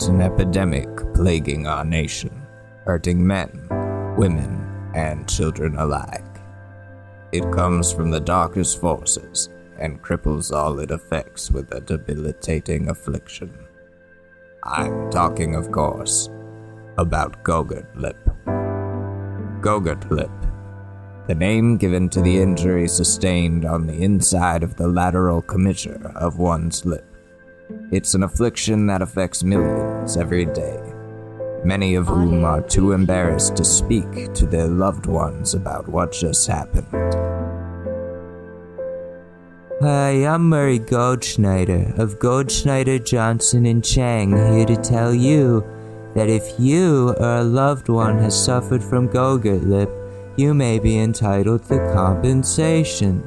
It's an epidemic plaguing our nation, hurting men, women, and children alike. It comes from the darkest forces and cripples all it affects with a debilitating affliction. I'm talking, of course, about Gogurt Lip. Gogurt Lip, the name given to the injury sustained on the inside of the lateral commissure of one's lip. It's an affliction that affects millions every day, many of whom are too embarrassed to speak to their loved ones about what just happened. Hi, I'm Murray Goldschneider of Goldschneider, Johnson, and Chang here to tell you that if you or a loved one has suffered from Gogurt lip, you may be entitled to compensation.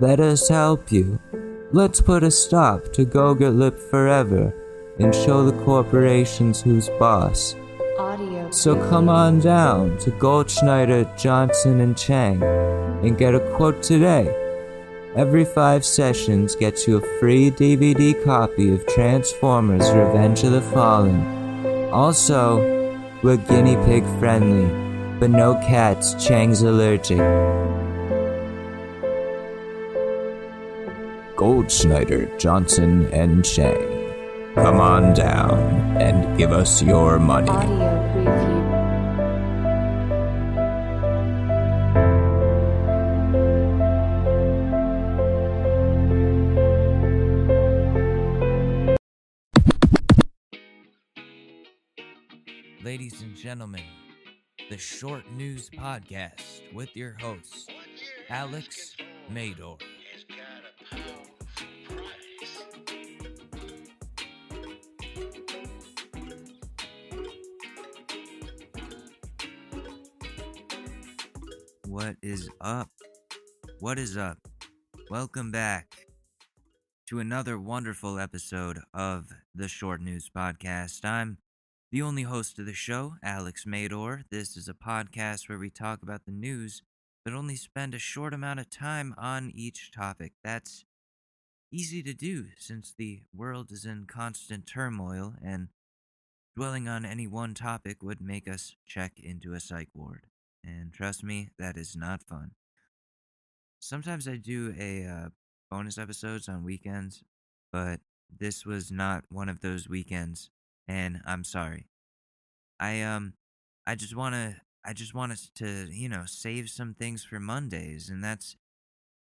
Let us help you. Let's put a stop to Gogurt lip forever and show the corporations who's boss. Audio. So come on down to Goldschneider, Johnson, and Chang and get a quote today. Every five sessions gets you a free DVD copy of Transformers Revenge of the Fallen. Also, we're guinea pig friendly, but no cats, Chang's allergic. Goldschneider, Johnson, and Chang. Come on down and give us your money. Ladies and gentlemen, the Short News Podcast with your host, Alex Mador. Is up? What is up? Welcome back to another wonderful episode of the Short News Podcast. I'm the only host of the show, Alex Mador. This is a podcast where we talk about the news, but only spend a short amount of time on each topic. That's easy to do since the world is in constant turmoil, and dwelling on any one topic would make us check into a psych ward. And trust me, that is not fun. Sometimes I do a uh, bonus episodes on weekends, but this was not one of those weekends and I'm sorry. I um I just want to I just want us to, you know, save some things for Mondays and that's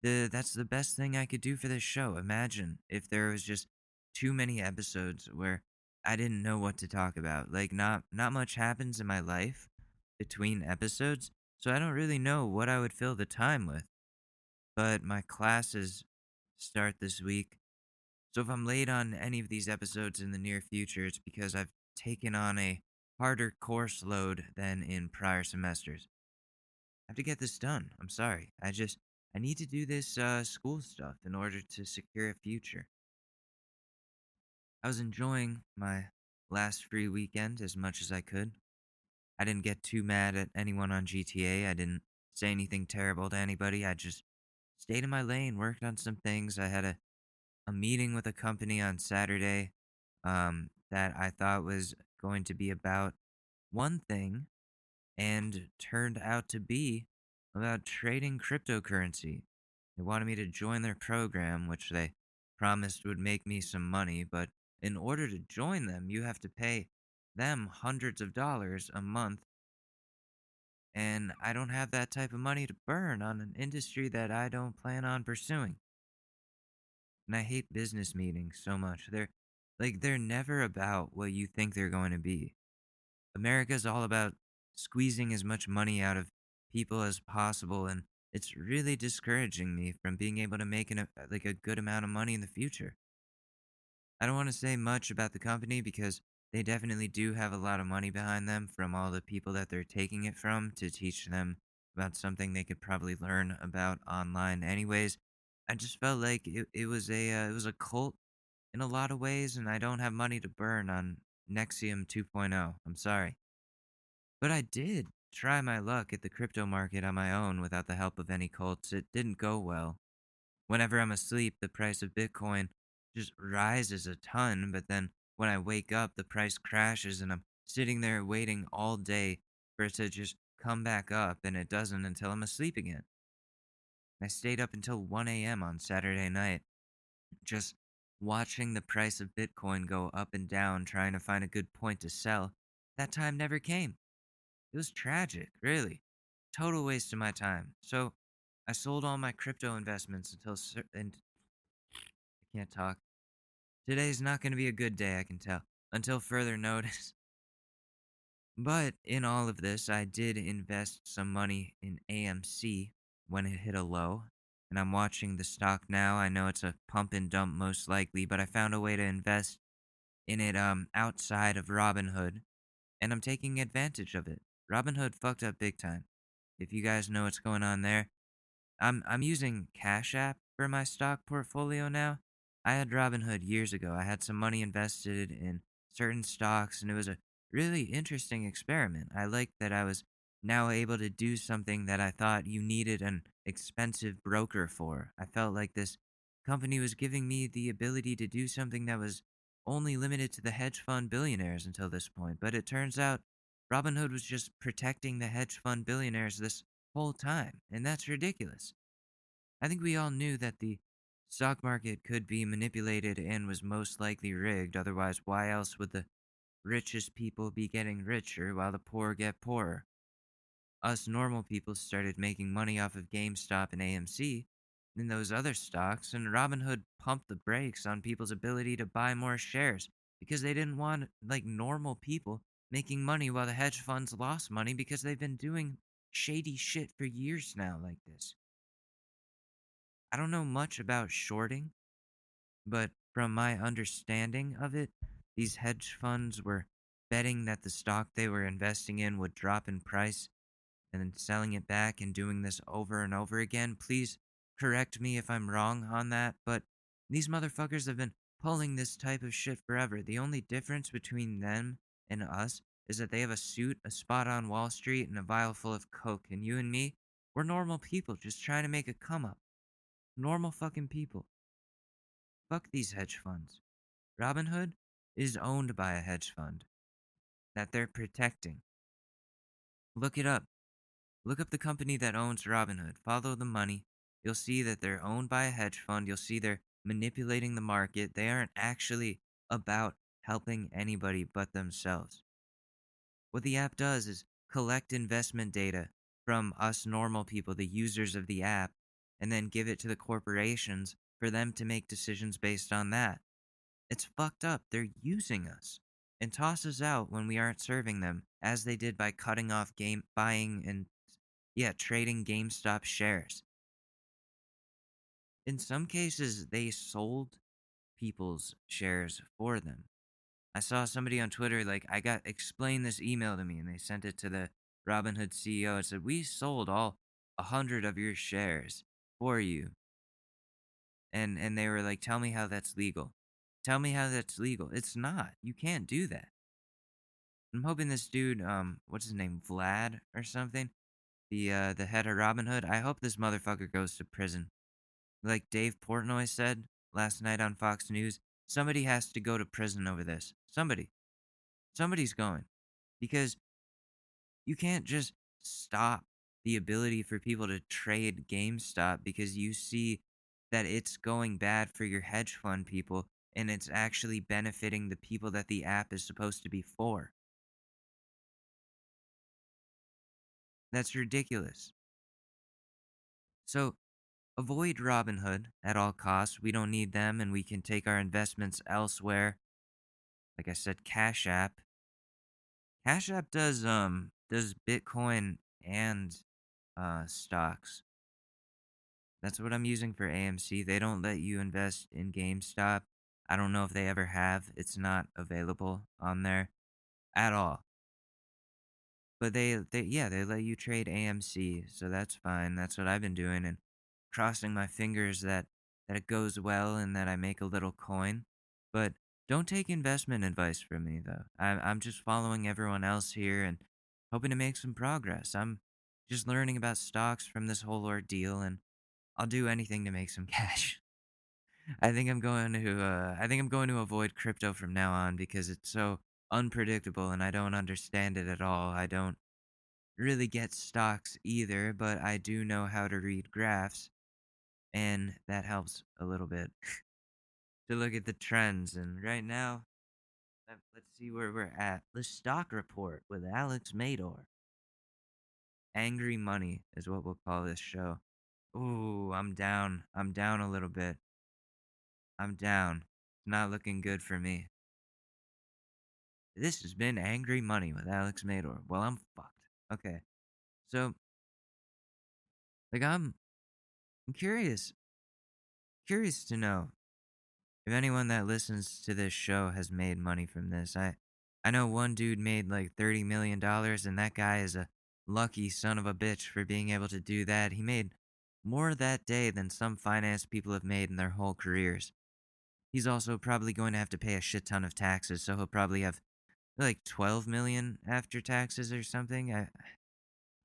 the that's the best thing I could do for this show. Imagine if there was just too many episodes where I didn't know what to talk about. Like not not much happens in my life between episodes, so I don't really know what I would fill the time with. But my classes start this week so if I'm late on any of these episodes in the near future, it's because I've taken on a harder course load than in prior semesters. I have to get this done. I'm sorry. I just I need to do this uh, school stuff in order to secure a future. I was enjoying my last free weekend as much as I could. I didn't get too mad at anyone on GTA. I didn't say anything terrible to anybody. I just stayed in my lane, worked on some things. I had a a meeting with a company on Saturday um, that I thought was going to be about one thing and turned out to be about trading cryptocurrency. They wanted me to join their program, which they promised would make me some money, but in order to join them, you have to pay them hundreds of dollars a month. And I don't have that type of money to burn on an industry that I don't plan on pursuing. And I hate business meetings so much. They're like they're never about what you think they're going to be. America's all about squeezing as much money out of people as possible and it's really discouraging me from being able to make an, like a good amount of money in the future. I don't want to say much about the company because they definitely do have a lot of money behind them from all the people that they're taking it from to teach them about something they could probably learn about online anyways I just felt like it, it was a uh, it was a cult in a lot of ways, and I don't have money to burn on NXIVM 2.0. I'm sorry, but I did try my luck at the crypto market on my own without the help of any cults. It didn't go well. Whenever I'm asleep, the price of Bitcoin just rises a ton, but then when I wake up, the price crashes and I'm sitting there waiting all day for it to just come back up, and it doesn't until I'm asleep again. I stayed up until 1 a.m. on Saturday night, just watching the price of Bitcoin go up and down, trying to find a good point to sell. That time never came. It was tragic, really. Total waste of my time. So I sold all my crypto investments until and I can't talk. Today's not going to be a good day, I can tell, until further notice. But in all of this, I did invest some money in AMC when it hit a low, and I'm watching the stock now. I know it's a pump and dump most likely, but I found a way to invest in it um outside of Robinhood, and I'm taking advantage of it. Robinhood fucked up big time. If you guys know what's going on there, I'm I'm using Cash App for my stock portfolio now. I had Robinhood years ago. I had some money invested in certain stocks, and it was a really interesting experiment. I liked that I was now able to do something that I thought you needed an expensive broker for. I felt like this company was giving me the ability to do something that was only limited to the hedge fund billionaires until this point. But it turns out Robinhood was just protecting the hedge fund billionaires this whole time, and that's ridiculous. I think we all knew that the stock market could be manipulated and was most likely rigged, otherwise, why else would the richest people be getting richer while the poor get poorer? Us normal people started making money off of GameStop and AMC and those other stocks, and Robinhood pumped the brakes on people's ability to buy more shares because they didn't want like normal people making money while the hedge funds lost money because they've been doing shady shit for years now like this. I don't know much about shorting, but from my understanding of it, these hedge funds were betting that the stock they were investing in would drop in price and then selling it back and doing this over and over again. Please correct me if I'm wrong on that, but these motherfuckers have been pulling this type of shit forever. The only difference between them and us is that they have a suit, a spot on Wall Street, and a vial full of coke. And you and me, we're normal people just trying to make a come up. Normal fucking people. Fuck these hedge funds. Robinhood is owned by a hedge fund that they're protecting. Look it up. Look up the company that owns Robinhood. Follow the money. You'll see that they're owned by a hedge fund. You'll see they're manipulating the market. They aren't actually about helping anybody but themselves. What the app does is collect investment data from us normal people, the users of the app, and then give it to the corporations for them to make decisions based on that. It's fucked up. They're using us and toss us out when we aren't serving them, as they did by cutting off game buying and yeah, trading GameStop shares. In some cases, they sold people's shares for them. I saw somebody on Twitter like I got explain this email to me and they sent it to the Robinhood CEO and said, We sold all a hundred of your shares for you. And and they were like, Tell me how that's legal. Tell me how that's legal. It's not. You can't do that. I'm hoping this dude, um, what's his name, Vlad or something, the uh the head of Robinhood. I hope this motherfucker goes to prison. Like Dave Portnoy said last night on Fox News, somebody has to go to prison over this. Somebody. Somebody's going. Because you can't just stop the ability for people to trade GameStop because you see that it's going bad for your hedge fund people and it's actually benefiting the people that the app is supposed to be for. That's ridiculous. So, avoid Robinhood at all costs. We don't need them and we can take our investments elsewhere. Like I said, Cash App. Cash App does um does Bitcoin and uh stocks. That's what I'm using for AMC. They don't let you invest in GameStop. I don't know if they ever have. It's not available on there at all. But they, they yeah, they let you trade AMC, so that's fine. That's what I've been doing and crossing my fingers that that it goes well and that I make a little coin. But don't take investment advice from me though. I'm I'm just following everyone else here and hoping to make some progress. I'm just learning about stocks from this whole ordeal and I'll do anything to make some cash. I think I'm going to uh, I think I'm going to avoid crypto from now on because it's so unpredictable and I don't understand it at all. I don't really get stocks either, but I do know how to read graphs and that helps a little bit to look at the trends and right now let- let's see where we're at. The stock report with Alex Mador. Angry money is what we'll call this show. Ooh, I'm down. I'm down a little bit. I'm down. It's not looking good for me. This has been Angry Money with Alex Mador. Well, I'm fucked. Okay. So, like, I'm, I'm curious, curious to know if anyone that listens to this show has made money from this. I, I know one dude made like $30 million, and that guy is a lucky son of a bitch for being able to do that. He made more that day than some finance people have made in their whole careers. He's also probably going to have to pay a shit ton of taxes, so he'll probably have like 12 million after taxes or something. I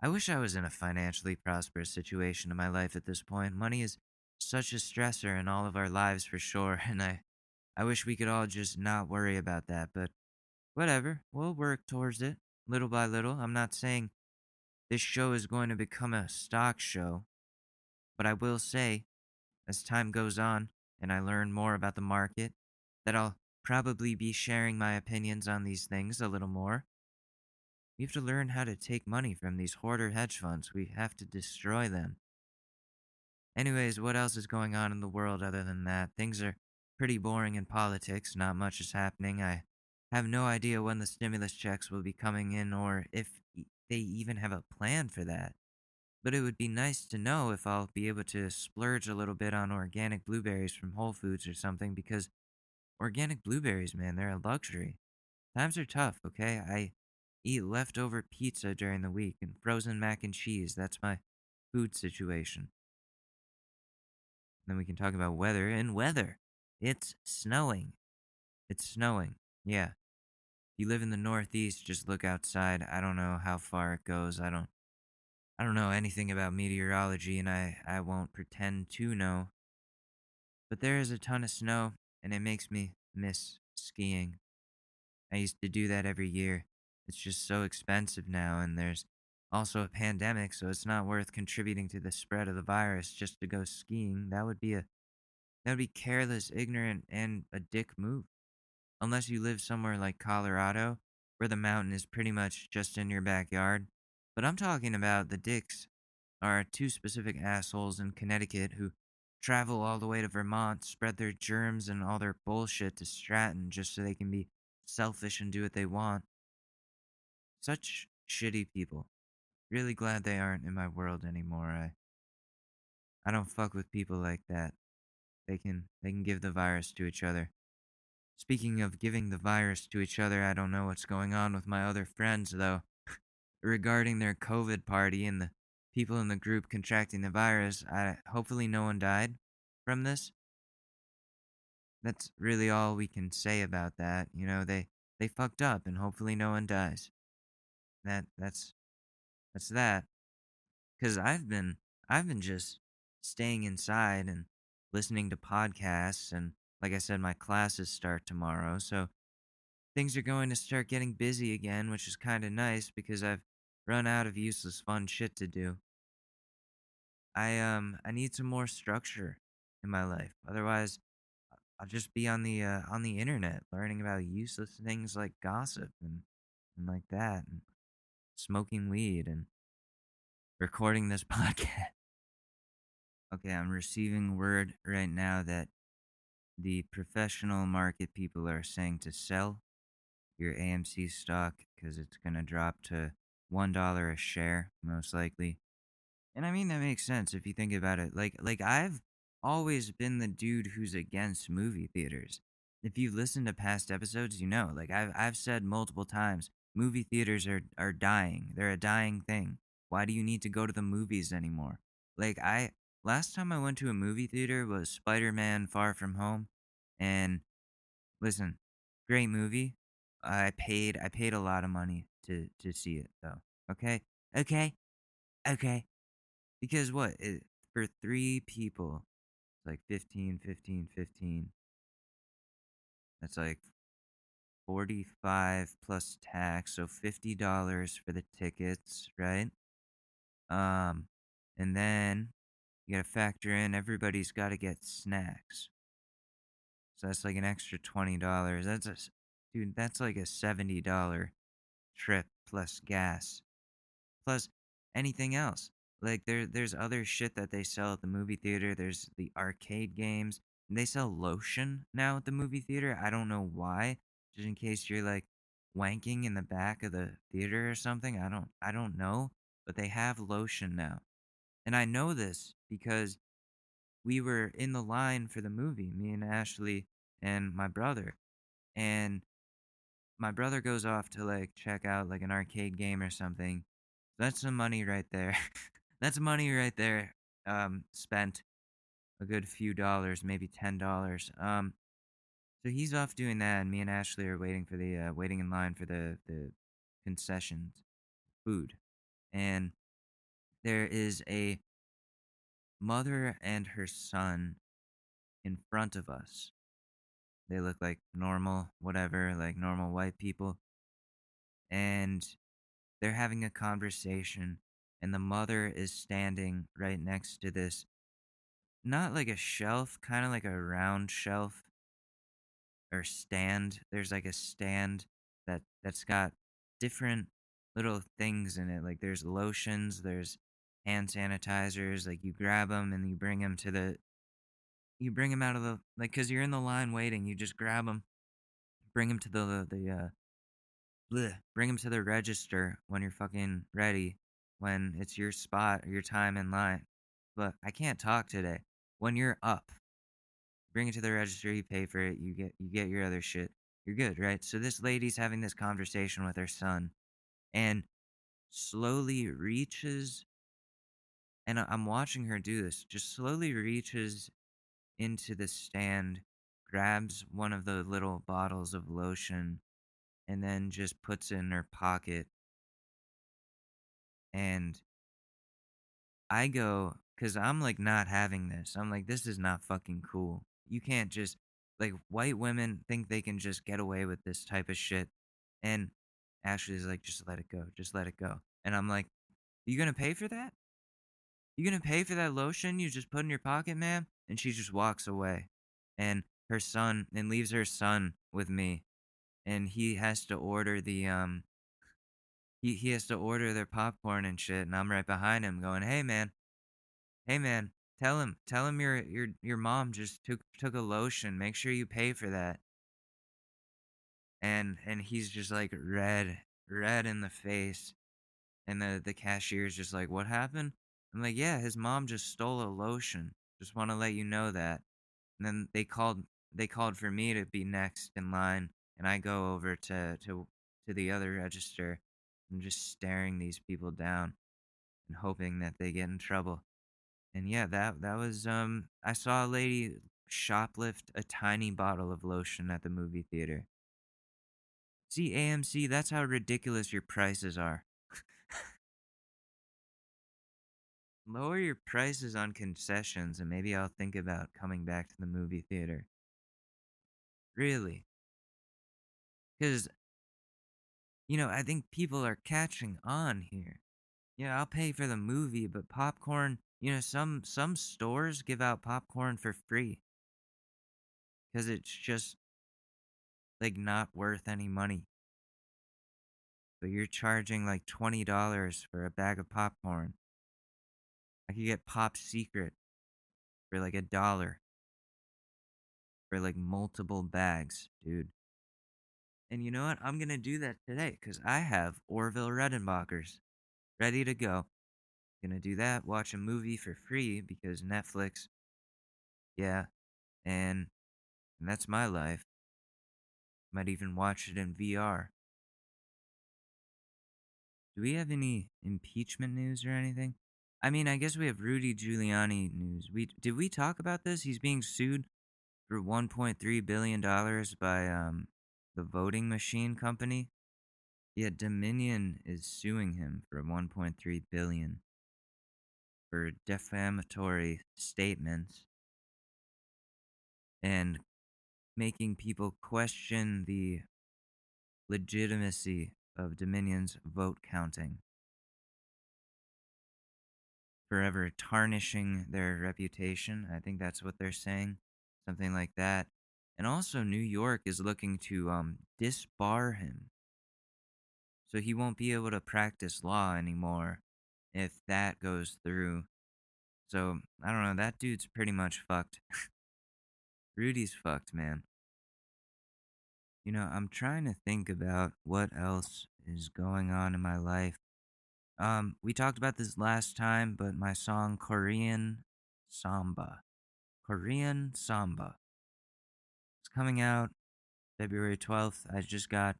I wish I was in a financially prosperous situation in my life at this point. Money is such a stressor in all of our lives for sure, and I I wish we could all just not worry about that, but whatever. We'll work towards it little by little. I'm not saying this show is going to become a stock show, but I will say as time goes on and I learn more about the market that I'll probably be sharing my opinions on these things a little more. We have to learn how to take money from these hoarder hedge funds. We have to destroy them. Anyways, what else is going on in the world other than that? Things are pretty boring in politics. Not much is happening. I have no idea when the stimulus checks will be coming in or if they even have a plan for that. But it would be nice to know if I'll be able to splurge a little bit on organic blueberries from Whole Foods or something because organic blueberries, man, they're a luxury. Times are tough, okay? I eat leftover pizza during the week and frozen mac and cheese. That's my food situation. Then we can talk about weather and weather. It's snowing. It's snowing. Yeah. You live in the Northeast, just look outside. I don't know how far it goes. I don't I don't know anything about meteorology and I, I won't pretend to know. But there is a ton of snow and it makes me miss skiing. I used to do that every year. It's just so expensive now and there's also a pandemic, so it's not worth contributing to the spread of the virus just to go skiing. That would be a that would be careless, ignorant, and a dick move. Unless you live somewhere like Colorado, where the mountain is pretty much just in your backyard. But I'm talking about the dicks are two specific assholes in Connecticut who travel all the way to Vermont, spread their germs and all their bullshit to Stratton just so they can be selfish and do what they want. Such shitty people. Really glad they aren't in my world anymore. I I don't fuck with people like that. They can they can give the virus to each other. Speaking of giving the virus to each other, I don't know what's going on with my other friends though. Regarding their COVID party and the people in the group contracting the virus, I hopefully no one died from this. That's really all we can say about that. You know, they they fucked up and hopefully no one dies. That that's that's that. Cuz I've been I've been just staying inside and listening to podcasts and like I said my classes start tomorrow. So things are going to start getting busy again, which is kind of nice because I've run out of useless fun shit to do. I um I need some more structure in my life. Otherwise, I- I'll just be on the uh, on the internet learning about useless things like gossip and and like that and smoking weed and recording this podcast. Okay, I'm receiving word right now that the professional market people are saying to sell your AMC stock because it's going to drop to $1 a share, most likely. And I mean, that makes sense if you think about it. Like, like I've always been the dude who's against movie theaters. If you've listened to past episodes, you know, like I've, I've said multiple times, movie theaters are, are dying. They're a dying thing. Why do you need to go to the movies anymore? Like, I, last time I went to a movie theater was Spider Man Far From Home. And listen, great movie. I paid, I paid a lot of money to, to see it though. Okay? Okay? Okay. Because what? It, for three people, It's like 15, 15, 15. That's like 45 plus tax, so $50 for the tickets, right? Um and then you got to factor in everybody's got to get snacks. So that's like an extra $20. That's a dude, that's like a $70 trip plus gas. Plus anything else. Like there there's other shit that they sell at the movie theater. There's the arcade games. They sell lotion now at the movie theater. I don't know why. Just in case you're like wanking in the back of the theater or something. I don't I don't know, but they have lotion now. And I know this because we were in the line for the movie, me and Ashley and my brother. And my brother goes off to like check out like an arcade game or something. That's some money right there. That's money right there. Um, spent a good few dollars, maybe ten dollars. Um, so he's off doing that, and me and Ashley are waiting for the uh, waiting in line for the the concessions, food, and there is a mother and her son in front of us. They look like normal, whatever, like normal white people. And they're having a conversation, and the mother is standing right next to this, not like a shelf, kind of like a round shelf or stand. There's like a stand that that's got different little things in it. Like there's lotions, there's hand sanitizers. Like you grab them and you bring them to the, you bring them out of the like because you're in the line waiting. You just grab them, bring them to the the uh, bleh, bring them to the register when you're fucking ready. When it's your spot or your time in line. But I can't talk today. When you're up, bring it to the register. You pay for it. You get you get your other shit. You're good, right? So this lady's having this conversation with her son, and slowly reaches and I'm watching her do this. Just slowly reaches into the stand, grabs one of the little bottles of lotion, and then just puts it in her pocket. And I go, because I'm like not having this. I'm like, this is not fucking cool. You can't just, like, white women think they can just get away with this type of shit. And Ashley's like, just let it go. Just let it go. And I'm like, you gonna pay for that? You gonna pay for that lotion you just put in your pocket, ma'am? And she just walks away. And her son and leaves her son with me. And he has to order the um he, he has to order their popcorn and shit, and I'm right behind him going, Hey man, hey man, tell him tell him your your your mom just took took a lotion. Make sure you pay for that. And and he's just like red, red in the face. And the, the cashier's just like, What happened? I'm like, yeah, his mom just stole a lotion. Just want to let you know that. And then they called they called for me to be next in line, and I go over to to to the other register. I'm just staring these people down and hoping that they get in trouble. And yeah, that that was um I saw a lady shoplift a tiny bottle of lotion at the movie theater. See AMC, that's how ridiculous your prices are. Lower your prices on concessions and maybe I'll think about coming back to the movie theater. Really. Cuz you know, I think people are catching on here. Yeah, I'll pay for the movie, but popcorn, you know, some some stores give out popcorn for free. Cuz it's just like not worth any money. But you're charging like $20 for a bag of popcorn. I could get Pop Secret for like a dollar for like multiple bags, dude. And you know what? I'm gonna do that today because I have Orville Redenbacher's ready to go. Gonna do that. Watch a movie for free because Netflix. Yeah, and, and that's my life. Might even watch it in VR. Do we have any impeachment news or anything? I mean, I guess we have Rudy Giuliani news. We did we talk about this? He's being sued for 1.3 billion dollars by um the voting machine company. Yeah, Dominion is suing him for 1.3 billion for defamatory statements. and making people question the legitimacy of Dominion's vote counting. Forever tarnishing their reputation. I think that's what they're saying. Something like that. And also, New York is looking to um, disbar him. So he won't be able to practice law anymore if that goes through. So, I don't know. That dude's pretty much fucked. Rudy's fucked, man. You know, I'm trying to think about what else is going on in my life. Um, we talked about this last time, but my song Korean Samba. Korean Samba. It's coming out February 12th. I just got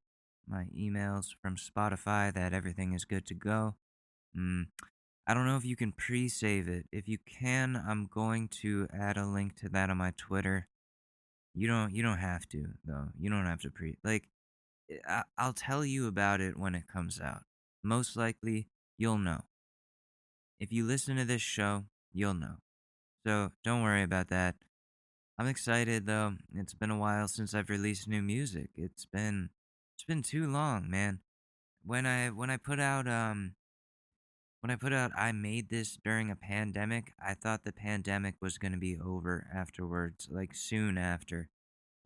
my emails from Spotify that everything is good to go. Mm, I don't know if you can pre save it. If you can, I'm going to add a link to that on my Twitter. You don't you don't have to though. You don't have to pre like eh, I, I'll tell you about it when it comes out. Most likely you'll know. If you listen to this show, you'll know. So don't worry about that. I'm excited though. It's been a while since I've released new music. It's been it's been too long, man. When I when I put out um when I put out I made this during a pandemic, I thought the pandemic was going to be over afterwards, like soon after.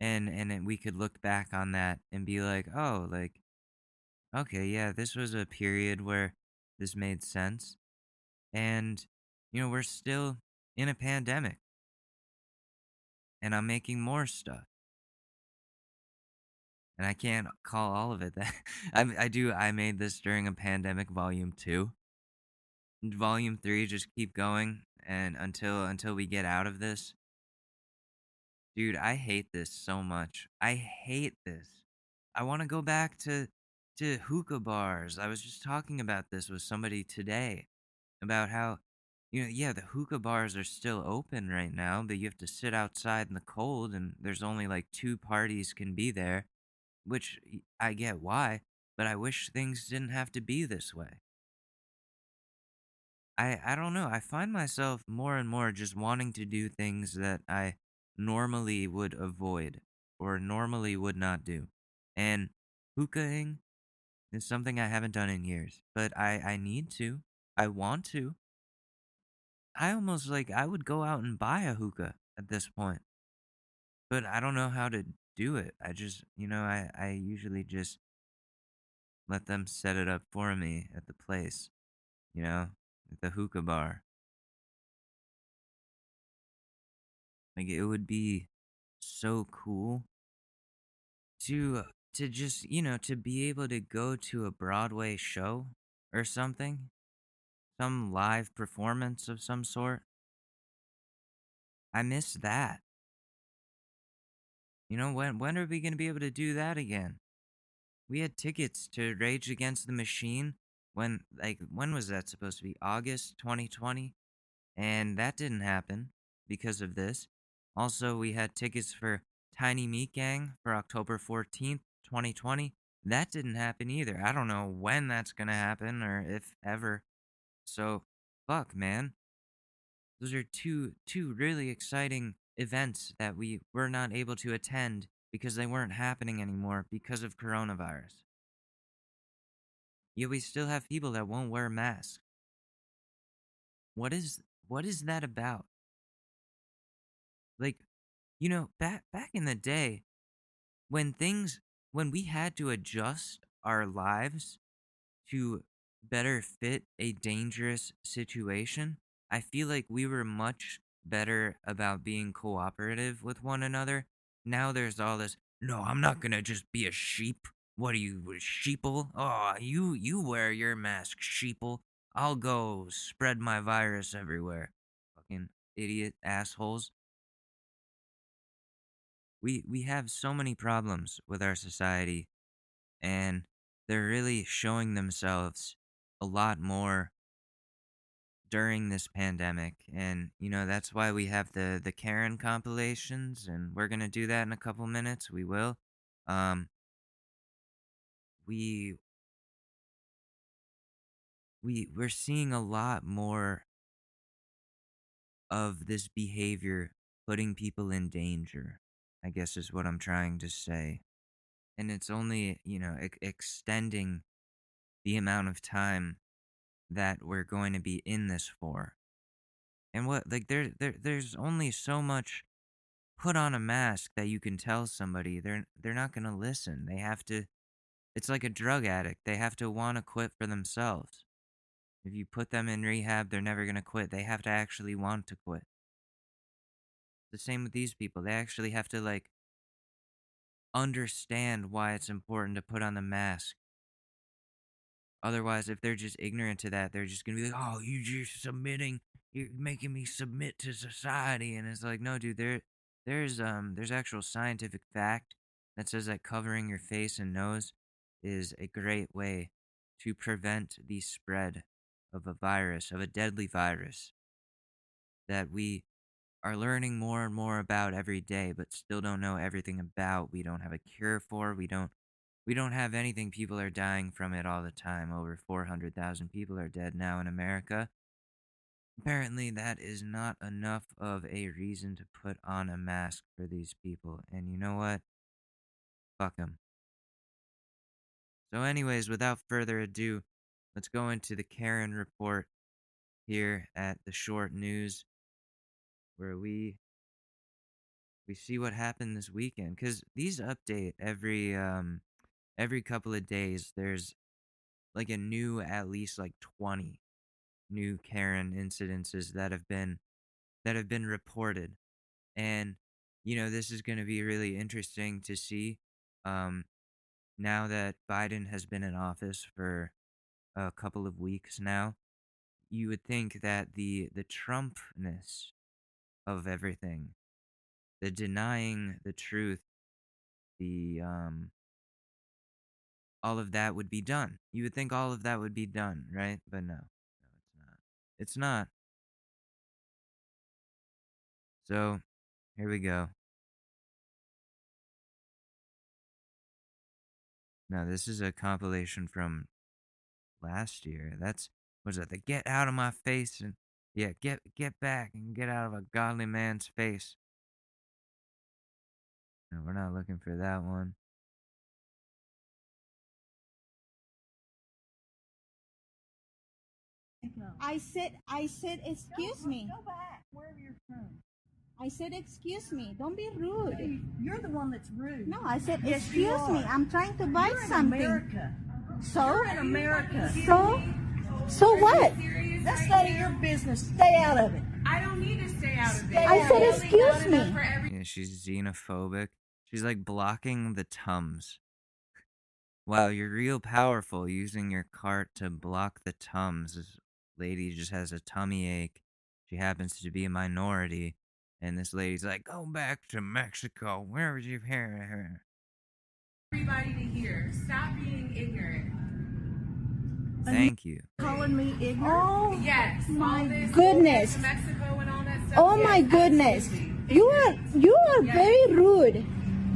And and it, we could look back on that and be like, "Oh, like okay, yeah, this was a period where this made sense." And you know, we're still in a pandemic. And I'm making more stuff. And I can't call all of it that. I I do I made this during a pandemic volume 2 volume 3 just keep going and until until we get out of this dude i hate this so much i hate this i want to go back to to hookah bars i was just talking about this with somebody today about how you know yeah the hookah bars are still open right now but you have to sit outside in the cold and there's only like two parties can be there which i get why but i wish things didn't have to be this way I I don't know. I find myself more and more just wanting to do things that I normally would avoid or normally would not do. And hookahing is something I haven't done in years, but I I need to. I want to. I almost like I would go out and buy a hookah at this point. But I don't know how to do it. I just, you know, I I usually just let them set it up for me at the place, you know? At the hookah bar. Like it would be so cool to to just, you know, to be able to go to a Broadway show or something, some live performance of some sort. I miss that. You know, when when are we going to be able to do that again? We had tickets to Rage Against the Machine when like when was that supposed to be august 2020 and that didn't happen because of this also we had tickets for tiny meat gang for october 14th 2020 that didn't happen either i don't know when that's gonna happen or if ever so fuck man those are two two really exciting events that we were not able to attend because they weren't happening anymore because of coronavirus Yet we still have people that won't wear masks. What is what is that about? Like, you know, back back in the day when things when we had to adjust our lives to better fit a dangerous situation, I feel like we were much better about being cooperative with one another. Now there's all this, no, I'm not going to just be a sheep. What are you, sheeple? Oh, you you wear your mask, sheeple. I'll go spread my virus everywhere. Fucking idiot assholes. We we have so many problems with our society and they're really showing themselves a lot more during this pandemic and you know that's why we have the the Karen compilations and we're going to do that in a couple minutes we will um we we we're seeing a lot more of this behavior putting people in danger I guess is what I'm trying to say. And it's only, you know, ex- extending the amount of time that we're going to be in this for. And what like there there there's only so much put on a mask that you can tell somebody they're they're not going to listen. They have to it's like a drug addict. They have to want to quit for themselves. If you put them in rehab, they're never going to quit. They have to actually want to quit. The same with these people. They actually have to like understand why it's important to put on the mask. Otherwise, if they're just ignorant to that, they're just gonna be like, "Oh, you just submitting, you're making me submit to society," and it's like, no, dude, there, there's um, there's actual scientific fact that says that covering your face and nose is a great way to prevent the spread of a virus, of a deadly virus that we are learning more and more about every day, but still don't know everything about. We don't have a cure for. We don't. We don't have anything. People are dying from it all the time. Over 400,000 people are dead now in America. Apparently, that is not enough of a reason to put on a mask for these people. And you know what? Fuck them. So, anyways, without further ado, let's go into the Karen report here at the short news where we we see what happened this weekend cuz these update every um every couple of days there's like a new at least like 20 new Karen incidences that have been that have been reported. And you know this is going to be really interesting to see um now that Biden has been in office for a couple of weeks now you would think that the the Trumpness of everything, the denying the truth, the um all of that would be done. You would think all of that would be done, right? But no. No, it's not. It's not. So, here we go. Now, this is a compilation from last year. That's was that the get out of my face and yeah, get get back and get out of a godly man's face. No, we're not looking for that one. I said, I said, excuse me. Go back. Wherever you're from. I said, excuse me. Don't be rude. You're the one that's rude. No, I said, Yes, excuse me. I'm trying to buy You're in something. America. So? You're in America. So? So what? That's none of your business. Stay out of it. I don't need to stay out of it. I said, It's excuse me. every- Yeah, she's xenophobic. She's like blocking the tums. Wow, you're real powerful using your cart to block the tums. This lady just has a tummy ache. She happens to be a minority. And this lady's like, go back to Mexico. Where would you hear? Her? Everybody to hear. Stop being ignorant. Thank you. Calling me ignorant. Oh, Yes. My this goodness. to Mexico and all that stuff. oh yes, my goodness. absolutely. You are, you are very rude.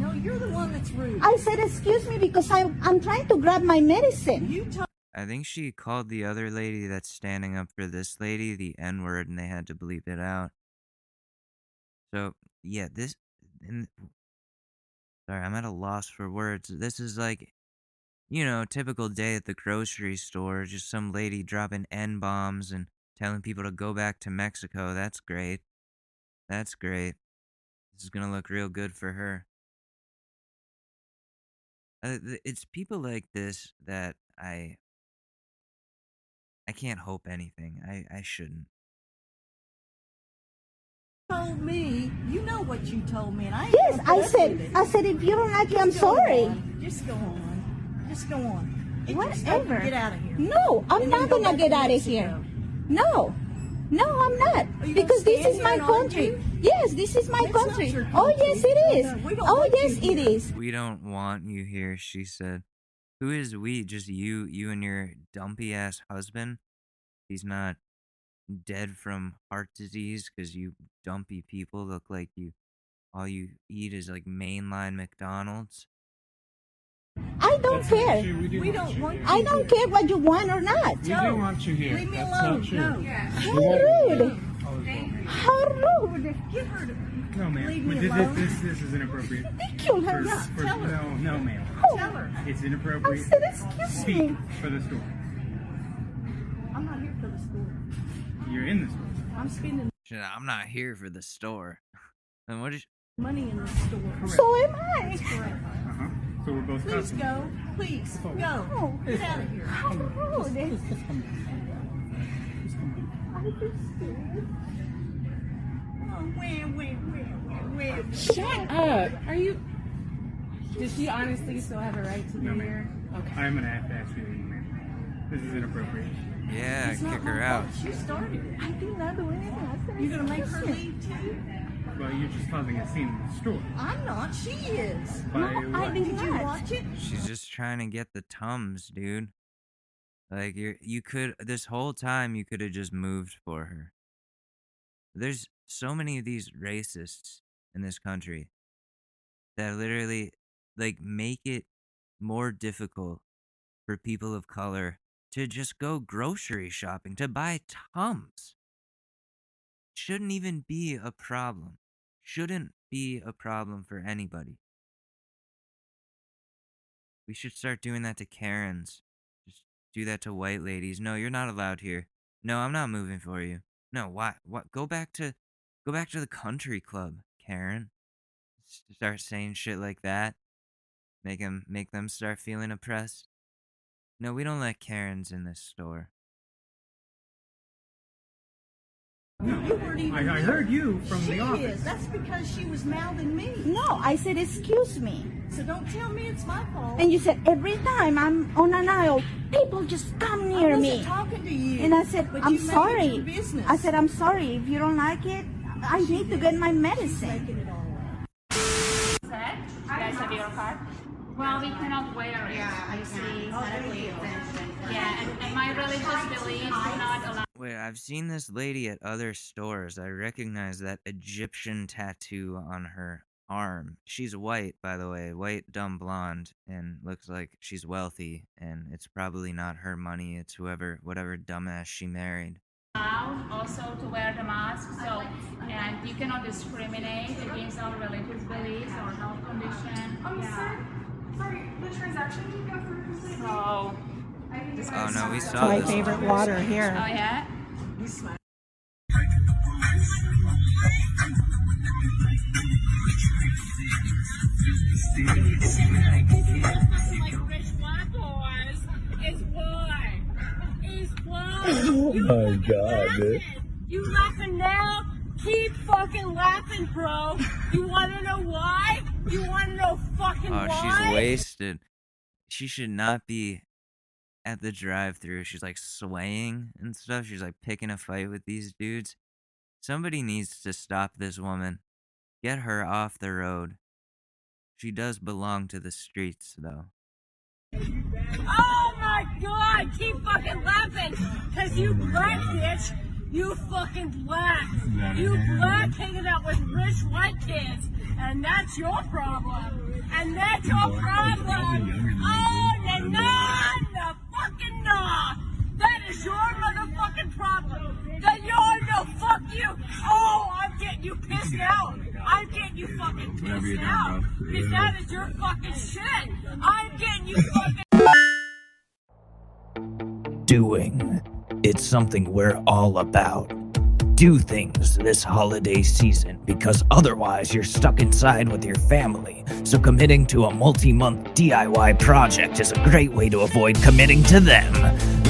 No, you're the one that's rude. I said, excuse me because I'm, I'm trying to grab my medicine. you told I think she called the other lady that's standing up for this lady the N word and they had to bleep it out. So, yeah, this. And, sorry, I'm at a loss for words. This is like, you know, typical day at the grocery store. Just some lady dropping N bombs and telling people to go back to Mexico. That's great. That's great. This is going to look real good for her. Uh, it's people like this that I I can't hope anything. I I shouldn't. told me. You know what you told me, and I. Yes, I said. I said, if you don't like it, I'm sorry. on. Just go on. Just go on. Get your stuff and Whatever. Get out of here. No, I'm And not gonna get out of here. Mexico. No. No, I'm not. Are you gonna Because this is my country. Yes, this is my That's not country. Oh, yes, it is. No, we don't Oh, yes, it is. We don't want you here, she said. Who is we? Just you, you and your dumpy ass husband? He's not dead from heart disease because you dumpy people look like you. All you eat is like mainline McDonald's. I don't care. We don't want. I don't care what you want or not. We do want you here. Leave me That's alone. not true. No. Yeah. How rude. How rude. Get her to No, ma'am. Leave me this, alone. this, this is inappropriate. Ridiculous. For, for, tell her. no, no, ma'am. Oh. tell her. It's inappropriate. I said, excuse Speak me. for the store. I'm not here for the school. You're in the store. I'm spending I'm not here for the store. And what is money in the store. So am I. Correct. Huh. So we're both Please customers. go. Please go. Oh, Get out of here. how rude. Oh, where, where, where, where, where? Shut up. Are you? Does she honestly still have a right to be No, here? Okay. I'm gonna have to ask you to leave. This is inappropriate. yeah, It's kick my her fault. out. She started it. I did not do anything. I said, You're gonna make her leave too? Well, you're just causing a scene in the store. I'm not. She is. By No, I what? did Did you watch it? She's just trying to get the tums, dude. Like you you could this whole time you could have just moved for her. There's so many of these racists in this country that literally like make it more difficult for people of color to just go grocery shopping to buy tums. Shouldn't even be a problem. Shouldn't be a problem for anybody. We should start doing that to Karens. Just do that to white ladies. No, you're not allowed here. No, I'm not moving for you. No, why? What? Go back to, go back to the country club, Karen. Start saying shit like that. Make them, make them start feeling oppressed. No, we don't let Karens in this store. You weren't even I, I heard you from she the office. is. That's because she was mouthing me. No, I said, excuse me. So don't tell me it's my fault. And you said, every time I'm on an aisle, people just come near I near wasn't me. talking to you. And I said, but I'm you made it sorry. your business. I said, I'm sorry. If you don't like it, I need to get my medicine. making it all up. You guys have your card? Well, we cannot wear it. Yeah, I see. Yeah, and, and my religious beliefs do not allow. Wait, I've seen this lady at other stores. I recognize that Egyptian tattoo on her arm. She's white, by the way, white, dumb blonde, and looks like she's wealthy. And it's probably not her money. It's whoever, whatever dumbass she married. also to wear the mask. So, and you cannot discriminate against our religious beliefs or health condition. yeah. Sorry, the transaction didn't go through completely. So, Oh no, we saw my this. one. favorite water here. oh yeah. Oh my god, dude. You laughing now? Keep fucking laughing, bro. You wanna know why? You wanna know fucking Oh, why? she's wasted. She should not be at the drive-through. She's like swaying and stuff. She's like picking a fight with these dudes. Somebody needs to stop this woman. Get her off the road. She does belong to the streets, though. Oh my god, keep fucking laughing! Cause you black bitch, you fucking black. You black hanging out with rich white kids. And that's your problem. And that's your problem. Oh, na na, na fucking nah. That is your motherfucking problem. That you're no fuck you. Oh, I'm getting you pissed out. I'm getting you fucking pissed out. Because that is your fucking shit. I'm getting you fucking Doing. It's something we're all about. Do things this holiday season because otherwise you're stuck inside with your family. So committing to a multi month DIY project is a great way to avoid committing to them.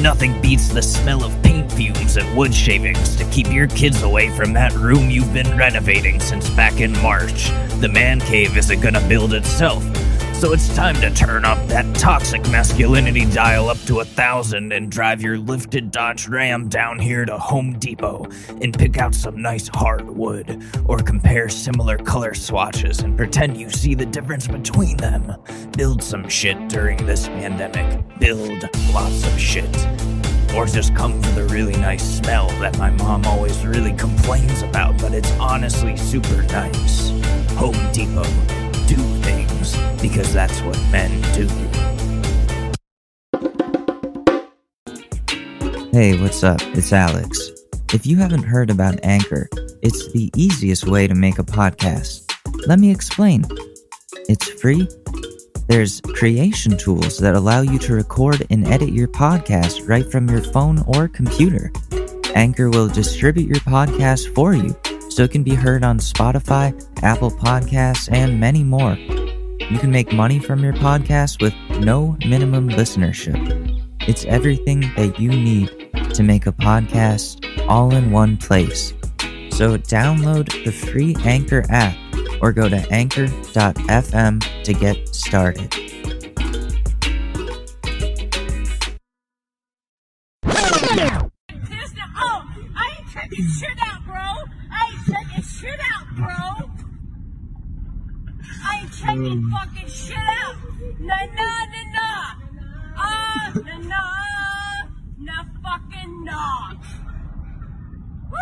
Nothing beats the smell of paint fumes and wood shavings to keep your kids away from that room you've been renovating since back in March. The man cave isn't gonna build itself. So it's time to turn up that toxic masculinity dial up to a thousand and drive your lifted Dodge Ram down here to Home Depot and pick out some nice hardwood or compare similar color swatches and pretend you see the difference between them. Build some shit during this pandemic. Build lots of shit. Or just come for the really nice smell that my mom always really complains about, but it's honestly super nice. Home Depot. Do because that's what men do. Hey, what's up? It's Alex. If you haven't heard about Anchor, It's the easiest way to make a podcast. Let me explain. It's free. There's creation tools that allow you to record and edit your podcast right from your phone or computer. Anchor will distribute your podcast for you so it can be heard on Spotify, Apple Podcasts, and many more. You can make money from your podcast with no minimum listenership. It's everything that you need to make a podcast all in one place. So download the free Anchor app or go to anchor.fm to get started. There's no, oh, I ain't checking shit out, bro. I ain't checking shit out, bro. I ain't checking fucking shit out. Nah, nah, nah, nah. Ah, nah, nah, nah, fucking. Woo!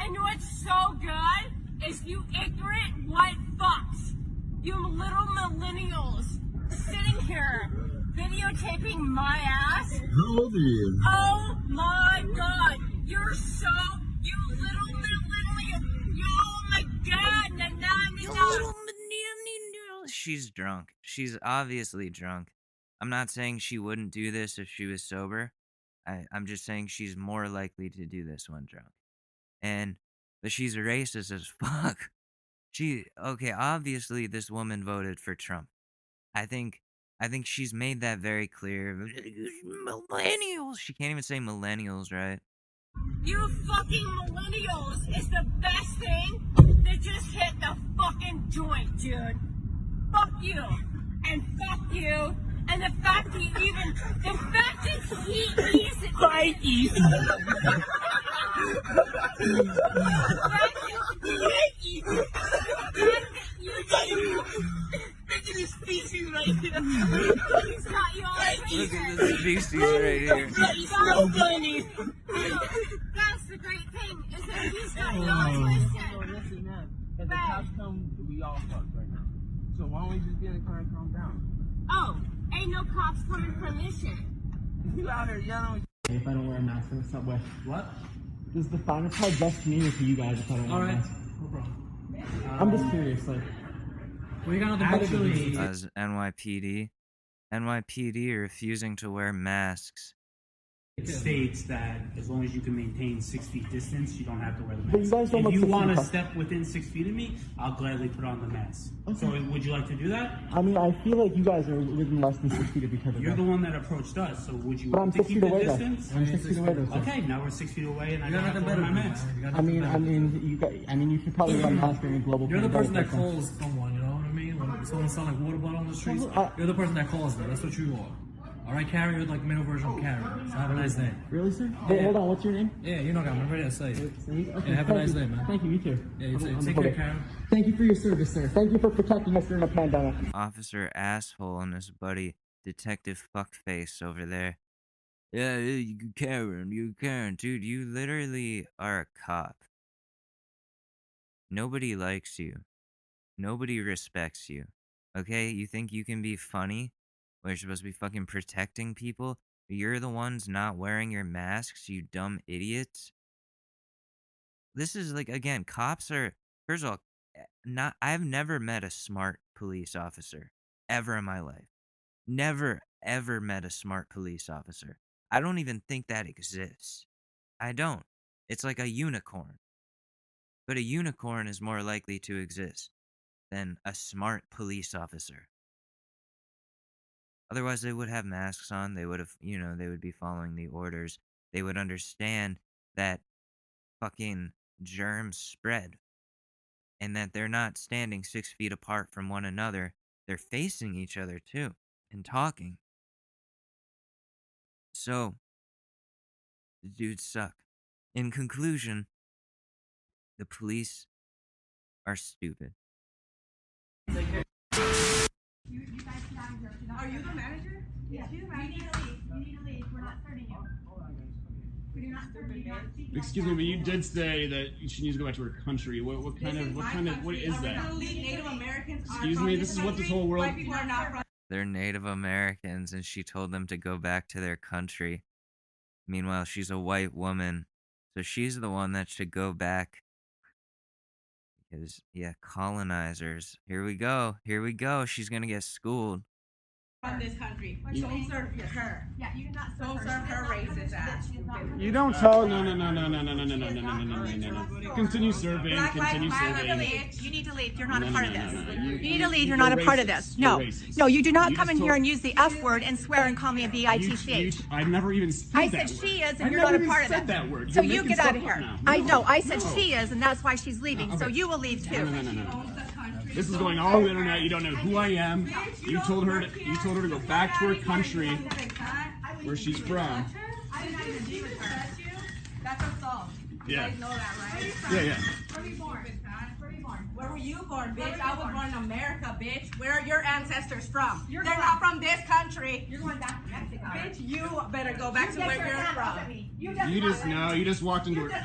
And what's so good is you ignorant white fucks. You little millennials sitting here videotaping my ass. How old are you? Oh my god, you're so you little millennial. Oh my god, na na na na. She's drunk. She's obviously drunk. I'm not saying she wouldn't do this if she was sober. I, I'm just saying she's more likely to do this when drunk. And but she's racist as fuck. She okay, obviously this woman voted for Trump. I think I think she's made that very clear. Millennials. She can't even say millennials, right? You fucking millennials is the best thing that just hit the fucking joint, dude. Fuck you. And fuck you. And the fact that you even, the fact that he is, I Look at this species right here. He's got you all Look at this species right here. He's so funny. That's the great thing, is that he's got you all twisted. listen, man. If the cops come, we all fucked right now. So why don't we just get in the car and calm down? Oh, ain't no cops coming from this shit. You out here yelling. If I don't wear a mask in the subway. What? Does the finer tide best community for you guys if I don't wear a Alright. mask? No problem. I'm just curious, like. We got nothing better to Actually- As NYPD. NYPD are refusing to wear masks. It states that as long as you can maintain six feet distance, you don't have to wear the But you mask. guys don't If look you six want feet to apart. step within six feet of me, I'll gladly put on the mask. So Okay. would you like to do that? I mean, I feel like you guys are within less than six feet of each other. You're the one that approached us, so would you But I'm want to six keep feet the away though. distance? I'm six feet away though. sir. Okay, now we're six feet away and I don't have to nothing wear better my mask. man. You got I mean, I mean, you got. I mean, you should probably wear a mask during a global You're the pandemic person that like this. calls someone, you know what I mean? When someone sells like water bottle on the streets, I- you're the person that calls them. That's what you are. All right, Carrie, you're like male version of oh, Carrie. So have a nice day. Really, sir? Hey, hold on. What's your name? Yeah, you know, I'm ready to say it. Okay, Yeah, have a nice you. day, man. Thank you. You too. Yeah, you too. I'm- I'm Take okay. care, Karen. Thank you for your service, sir. Thank you for protecting us during a pandemic. Officer asshole and his buddy Detective Fuckface over there. Yeah, yeah, you Karen, you Karen, dude, you literally are a cop. Nobody likes you. Nobody respects you. Okay, you think you can be funny? When you're supposed to be fucking protecting people? You're the ones not wearing your masks, you dumb idiots. This is like again, cops are first of all, eh, not I've never met a smart police officer ever in my life. Never ever met a smart police officer. I don't even think that exists. I don't. It's like a unicorn. But a unicorn is more likely to exist than a smart police officer. Otherwise, they would have masks on. They would have, you know, they would be following the orders. They would understand that fucking germs spread and that they're not standing six feet apart from one another. They're facing each other too and talking. So, the dudes suck. In conclusion, the police are stupid. Are you the manager? Yes. You need to leave. You need to leave. We're not starting you. We're not starting you. Excuse me, but you did say that she needs to go back to her country. What, what kind This of, what kind of, what country. is Are we that? Native Americans Excuse me, this is what this whole world- White people are not from. They're Native Americans and she told them to go back to their country. Meanwhile, she's a white woman, So she's the one that should go back. Because, yeah, colonizers. Here we go. Here we go. She's going to get schooled. From this country. You- So serve her. Yeah, you did not serve her. So serve her racist ass. You don't tell. No, no, no, no, no, no, no, no, no, no, no, no, no, no. Continue serving. Black Lives Continue Matter, serving. leave. You need to leave. You're not No, a no, part of no, this. no, no. You You- need you- to leave. You're you're not a part of racist. this. You're No. racist. No, you do not You come just in here told- and use the F word and swear and call me a You- B-I-T-C-H. you- I've never even said I that said word. she is, and I've you're never not a even part of said it. that word. So You're you making get out of here. I No, know. I said no. she is, and that's why she's leaving. So you will leave too. No, no, no, no, no. This is going all over the internet. You don't know who I am. You told her. To, you told her to go back to her country, where she's from. I did not even deal with her. That's assault. Yeah. You guys know that, right? Yeah, yeah. Where were you born? Where were you born? Where were you born, bitch? I was born in America, bitch. Where are your ancestors from? They're not from this country. You're going back to Mexico. Bitch, you better go back to where you're from. You just know. You just walked into her.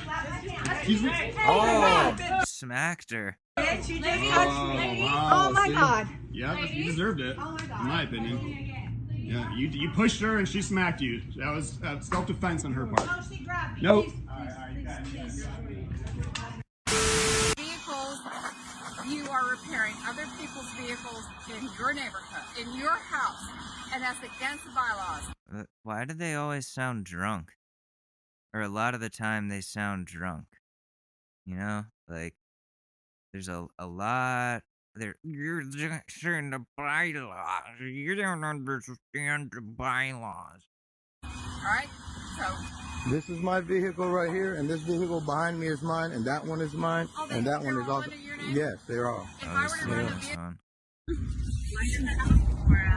Excuse me. Oh, smacked her. Bitch, you just Oh, touched me. wow, Oh my see? god. Yep, you deserved it, in my opinion. Yeah, you you pushed her and she smacked you. That was uh, self-defense on her part. No, she grabbed me. Nope. vehicles you are repairing other people's vehicles in your neighborhood, in your house, and that's against the bylaws. Uh, Why do they always sound drunk? Or a lot of the time they sound drunk. You know? Like, there's a, a lot. There, you're just in the bylaws. You don't understand the bylaws. Alright? So, This is my vehicle right here, and this vehicle behind me is mine, and that one is mine, and that one is also. Yes, they're all. Oh, this is on.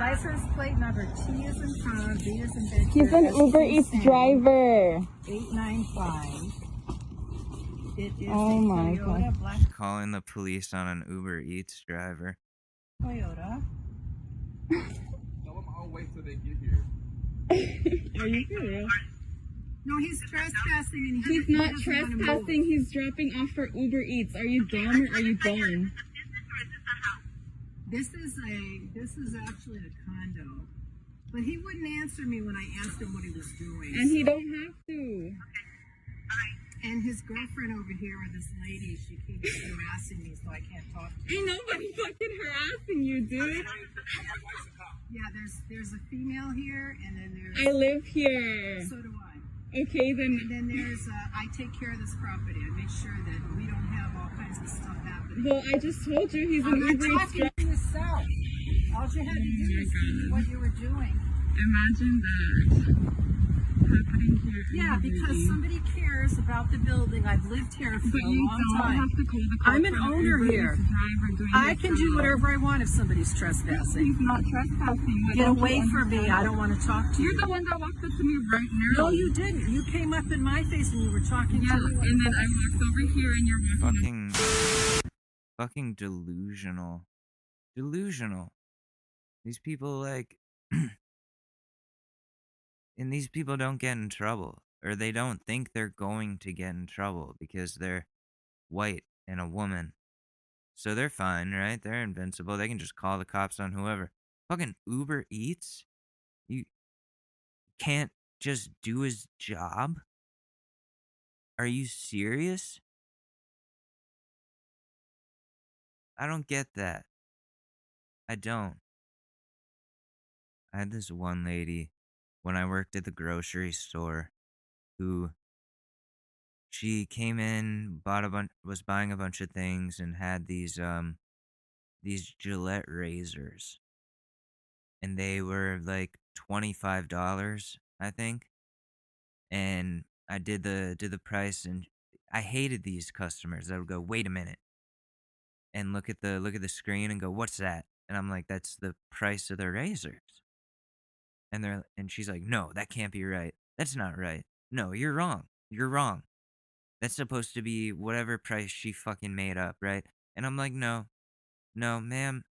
License plate number T is in Tom, B is in Victor. He's an Uber Eats driver. 895. It is Oh a my Toyota God. black Calling the police on an Uber Eats driver. Toyota. Tell them I'll wait till they get here. Are you for real? No, he's trespassing and he He's not doesn't wanna move. trespassing. He's dropping off for Uber Eats. Are you dumb or are you dumb? This is a, this is actually a condo. But he wouldn't answer me when I asked him what he was doing. And he don't have to. And his girlfriend over here, or this lady, she keeps harassing me, so I can't talk to her. Ain't nobody fucking harassing you, dude. Yeah, there's there's a female here, and then there's. I live here. So do I. Okay, then. And then there's, uh, I take care of this property. I make sure that we don't have all kinds of stuff happening. Well, I just told you he's an I'm not Uber Eats talking to yourself. All you had to do was what you were doing. Imagine that happening here. Yeah, because somebody cares about the building. I've lived here for But a you long don't time. have to call the I'm an owner here. Eats driver doing I his can do whatever I want if somebody's trespassing. He's not trespassing. Get don't away from me. I don't want to talk to you. You're the one that walked up to me right now. No, you didn't. You came up in my face and you were talking Yeah, to me. and then I walked over here and you're walking. Fucking. Fucking delusional. Delusional. These people, like. and these people don't get in trouble. Or they don't think they're going to get in trouble because they're white and a woman. So they're fine, right? They're invincible. They can just call the cops on whoever. Fucking Uber Eats? You can't just do his job? Are you serious? I don't get that. I don't. I had this one lady when I worked at the grocery store who she came in, bought a bunch, was buying a bunch of things, and had these um these Gillette razors, and they were like twenty five dollars, I think. And I did the did the price, and I hated these customers that would go, "Wait a minute," and look at the look at the screen and go, "What's that?" And I'm like, "That's the price of the razors." And they're and she's like, "No, that can't be right. That's not right. No, you're wrong. You're wrong. That's supposed to be whatever price she fucking made up, right?" And I'm like, "No. No, ma'am.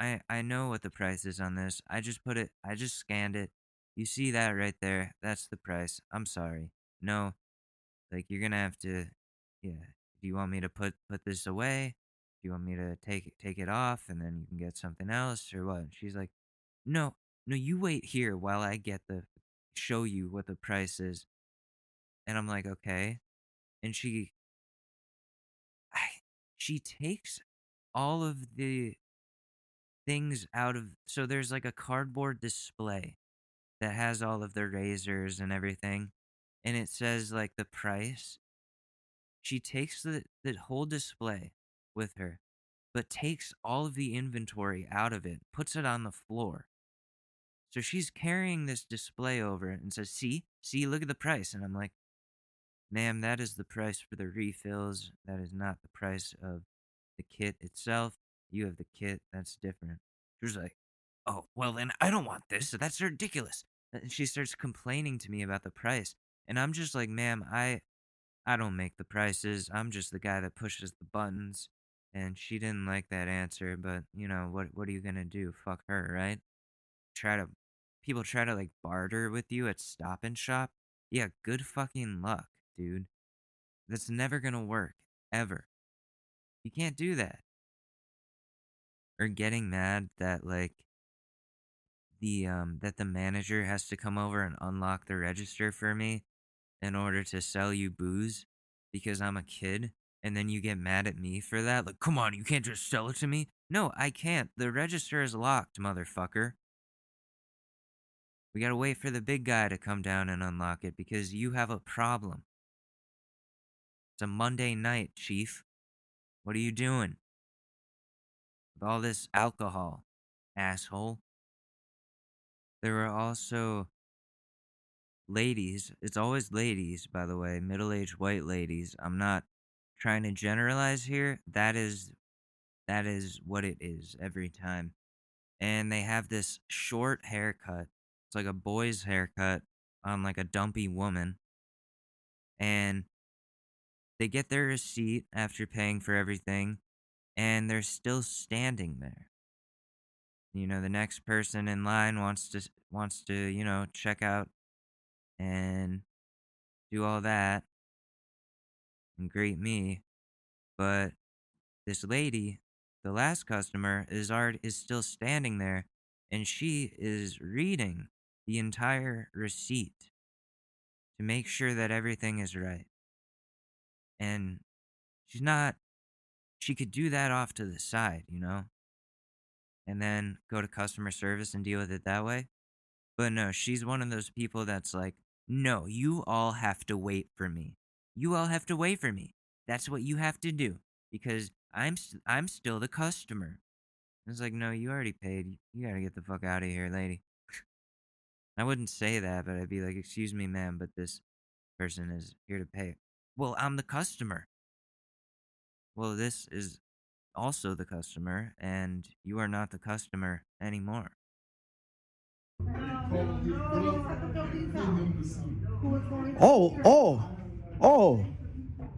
I I know what the price is on this. I just put it I just scanned it. You see that right there? That's the price. I'm sorry. No. Like you're to have to yeah. Do you want me to put put this away? Do you want me to take it- take it off and then you can get something else or what? And she's like, "No. No, you wait here while I get the show you what the price is." And I'm like, "Okay." and she I, she takes all of the things out of so there's like a cardboard display that has all of the razors and everything and it says like the price. She takes the, the whole display with her but takes all of the inventory out of it puts it on the floor. So she's carrying this display over and says see? See? Look at the price and i'm like ma'am that is the price for the refills that is not the price of the kit itself you have the kit that's different. She was like oh well then i don't want this that's ridiculous. And she starts complaining to me about the price and i'm just like ma'am i i don't make the prices i'm just the guy that pushes the buttons. And she didn't like that answer but you know what what are you gonna do? Fuck her right? Try to people try to like barter with you at stop and shop? Yeah good fucking luck dude that's never gonna work ever. You can't do that. Or getting mad that like the um that the manager has to come over and unlock the register for me in order to sell you booze because I'm a kid and then you get mad at me for that like come on you can't just sell it to me? No I can't. The register is locked motherfucker. We got to wait for the big guy to come down and unlock it because you have a problem it's a Monday night chief what are you doing with all this alcohol, asshole. There were also ladies. It's always ladies, by the way, middle aged white ladies. I'm not trying to generalize here. That is that is what it is every time. And they have this short haircut. It's like a boy's haircut on like a dumpy woman. And they get their receipt after paying for everything and they're still standing there. You know, the next person in line wants to wants to, you know, check out and do all that and greet me. But this lady, the last customer, is already is still standing there and she is reading the entire receipt to make sure that everything is right. And she's not she could do that off to the side, you know, and then go to customer service and deal with it that way. But no, she's one of those people that's like, no, you all have to wait for me. You all have to wait for me. That's what you have to do because I'm st- I'm still the customer. It's like, no, you already paid. You gotta get the fuck out of here, lady. I wouldn't say that, but I'd be like, excuse me, ma'am, but this person is here to pay. Well, I'm the customer. Well, this is also the customer, and you are not the customer anymore. Oh, oh, oh,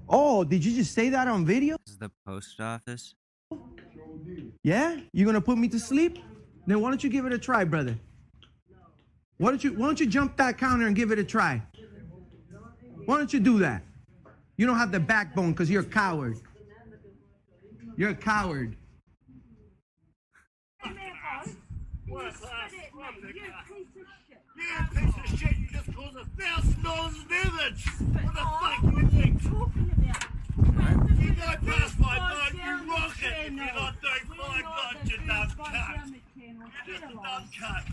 oh, did you just say that on video? This is the post office. Yeah? You gonna put me to sleep? Then why don't you give it a try, brother? Why don't you why don't you jump that counter and give it a try? Why don't you do that? You don't have the backbone because you're a coward. You're a coward. You piece of shit, you just caused a thousand dollars damage! What the fuck do you think? You go past my boat, you rock if you're not doing five knots, you dumb cunt! You're just a dumb cunt!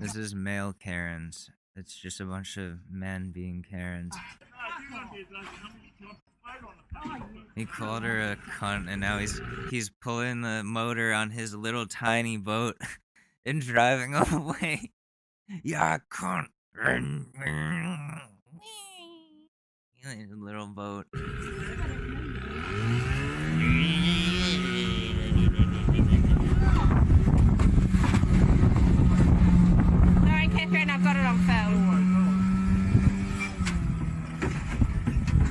This is male Karens. It's just a bunch of men being Karens. He called her a cunt, and now he's he's pulling the motor on his little tiny boat and driving away. Yeah, cunt. little boat. Alright, Catherine, I've got it on film.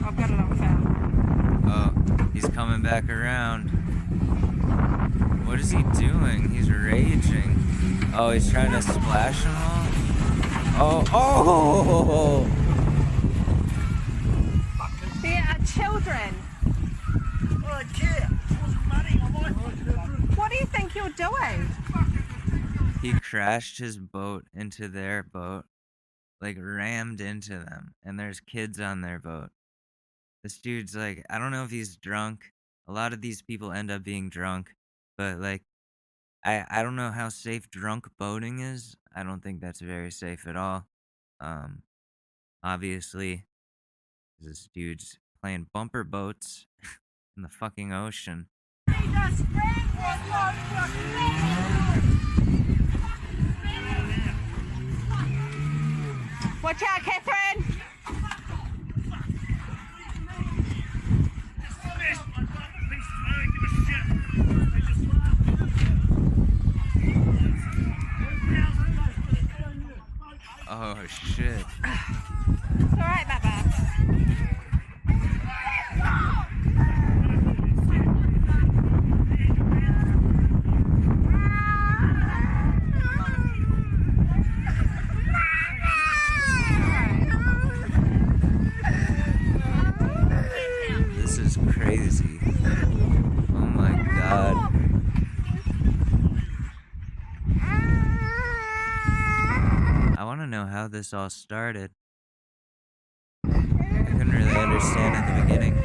I've got it on film. Oh, he's coming back around. What is he doing? He's raging. Oh, he's trying to splash them all? Oh, oh! They are children. I care. It was money. I might put it through. What do you think you're doing? He crashed his boat into their boat, like rammed into them, and there's kids on their boat. This dude's like, I don't know if he's drunk. A lot of these people end up being drunk, but like, I I don't know how safe drunk boating is. I don't think that's very safe at all. Um, obviously, this dude's playing bumper boats in the fucking ocean. Watch out, Catherine! Oh shit. It's alright, Baba. This is crazy. Oh my god. I want to know how this all started. I couldn't really understand at the beginning.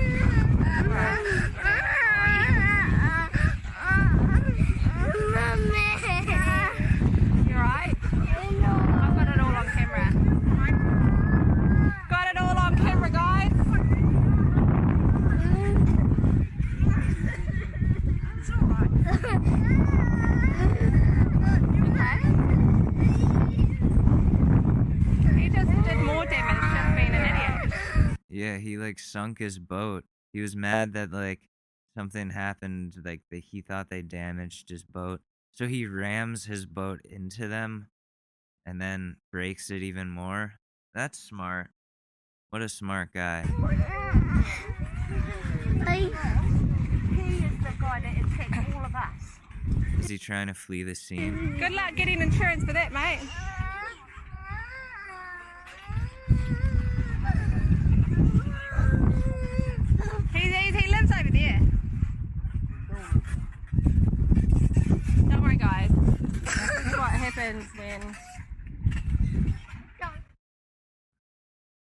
You alright? I've got it all on camera. Got it all on camera, guys. It's alright. okay. He just did more damage just being an idiot. Yeah, he like sunk his boat. He was mad that like something happened, like that he thought they damaged his boat. So he rams his boat into them and then breaks it even more. That's smart. What a smart guy. He is the guy that attacked all of us. Is he trying to flee the scene? Good luck getting insurance for that, mate. Over there. Don't worry, guys. This is what happens when.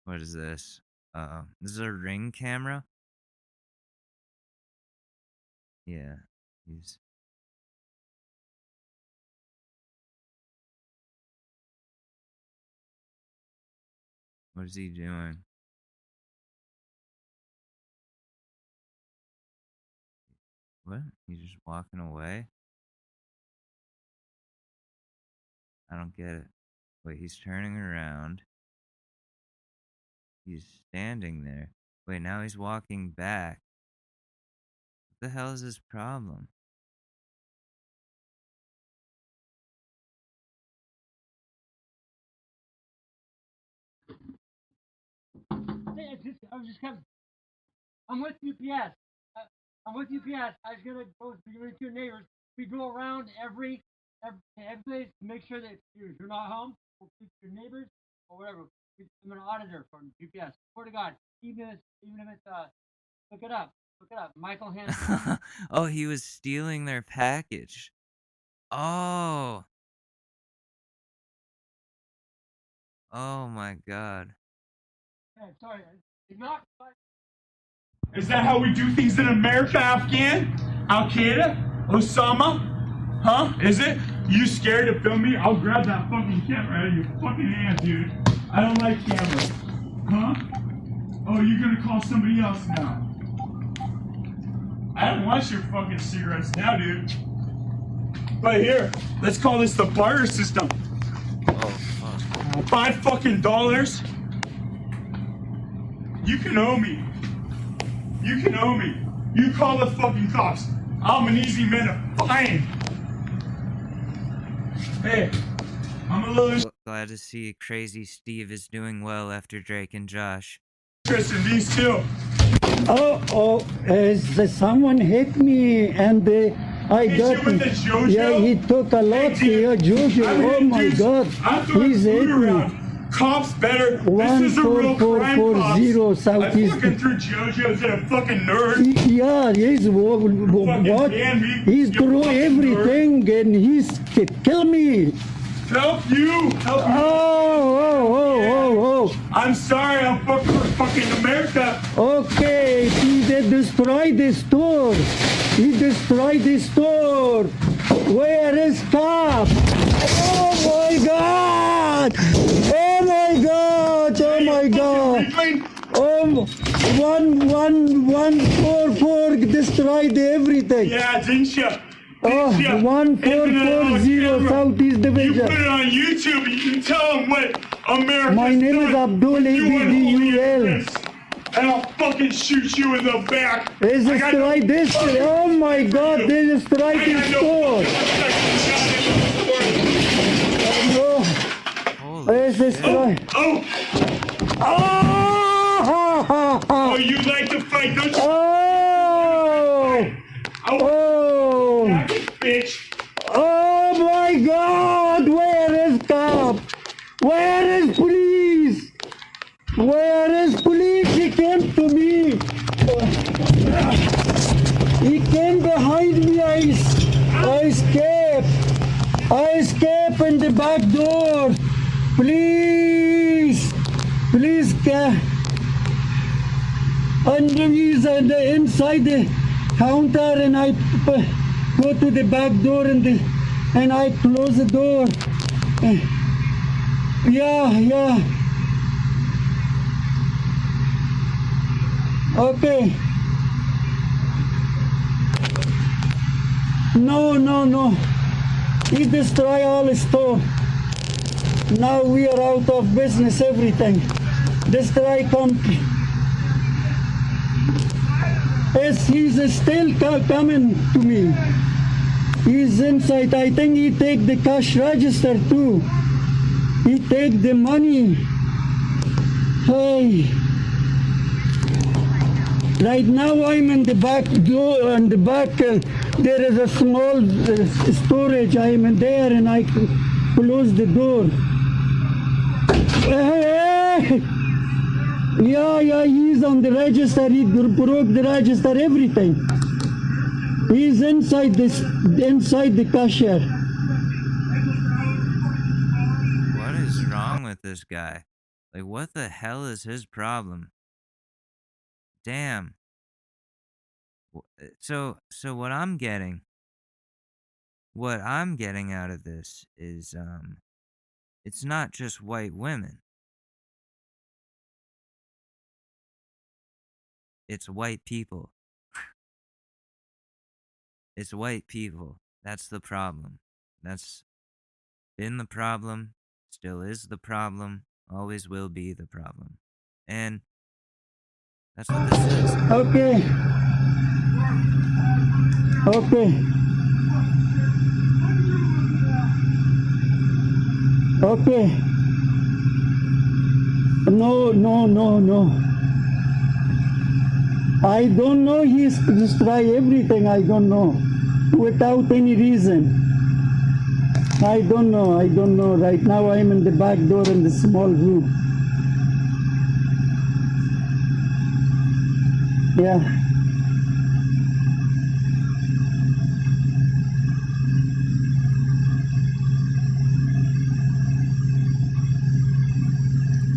What is this? Uh, this is a ring camera. Yeah, he's. What is he doing? What? He's just walking away? I don't get it. Wait, he's turning around. He's standing there. Wait, now he's walking back. What the hell is his problem? Hey, it's just, I was just kind of, I'm with UPS. I'm with UPS. I was gonna go to your neighbors. We go around every every, every place to make sure that if you're, not home, we'll keep your neighbors or whatever. I'm an auditor from UPS. Swear to God, even if it's, even if it's uh, look it up, look it up. Michael Hansen. oh, he was stealing their package. Oh. Oh my god. yeah, sorry, it's not. Is that how we do things in America, Afghan? Al Qaeda? Osama? Huh? Is it? You scared to film me? I'll grab that fucking camera out of your fucking hand, dude. I don't like cameras. Huh? Oh, you're gonna call somebody else now. I don't want your fucking cigarettes now, dude. But here, let's call this the barter system. Oh, Five fucking dollars. You can owe me. You can owe me. You call the fucking cops. I'm an easy man to find. Hey, I'm a little Glad to see Crazy Steve is doing well after Drake and Josh. interested in these two. Oh, oh, uh, someone hit me and uh, I Hit got you with the JoJo? Yeah, he took a lot here, Jojo. I'm Oh my God, I'm he's hit me. around. Cops better. One this is a four real four crime, four cops. zero I southeast. fucking threw JoJo's at a fucking nerd. Yeah, he's what? can be. He threw everything and he's ki- kill me. Help you! Help you! Oh, oh, oh, oh, oh. I'm sorry, I'm fucking for fucking America. Okay, he did destroy the store. He destroyed the store. Where is cop? Oh my god! Oh my god! Oh my god! Oh, one, one, one, four, four destroyed everything. Yeah, didn't you? Oh, one, four, four, zero, Southeast You put it on YouTube, you can tell them what America My name is Abdul ABDUL. And I'll fucking shoot you in the back. They I got no destroyed this. Oh my god, they destroyed I the got store. fucking Oh, it's destroyed. Oh! Oh! Oh, you like to fight, don't oh. you? Oh! Oh! Bitch! Oh my God! Where is cop? Where is police? Where is police? He came to me. He came behind me. I, I escaped. I escaped in the back door. Please, please, ca- and he's uh, the, inside the counter and I go to the back door and the, and I close the door. Uh, yeah, yeah. Okay. No, no, no. He destroy all the store. Now we are out of business, everything. Destroy company. Yes, he's still co- coming to me. He's inside. I think he take the cash register too. He take the money. Hey. Right now I'm in the back door, on the back, uh, there is a small uh, storage. I'm in there and I close the door. Hey! Yeah, yeah, he's on the register. He broke the register, everything. He's inside this, inside the cashier. What is wrong with this guy? Like, what the hell is his problem? Damn. Uh, So, so what I'm getting, what I'm getting out of this is, um, it's not just white women. It's white people. it's white people. That's the problem. That's been the problem, still is the problem, always will be the problem. And that's what this is. Okay. Okay. Okay. No, no, no, no. I don't know. He's destroy everything. I don't know. Without any reason. I don't know. I don't know. Right now I'm in the back door in the small room. Yeah.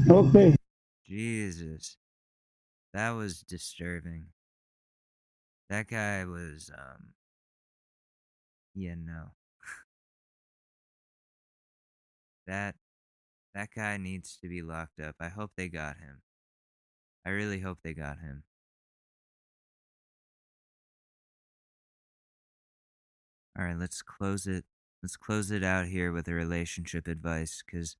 Okay. Jesus. That was disturbing. That guy was, um, yeah, no. that, that guy needs to be locked up. I hope they got him. I really hope they got him. All right, let's close it. Let's close it out here with a relationship advice, cause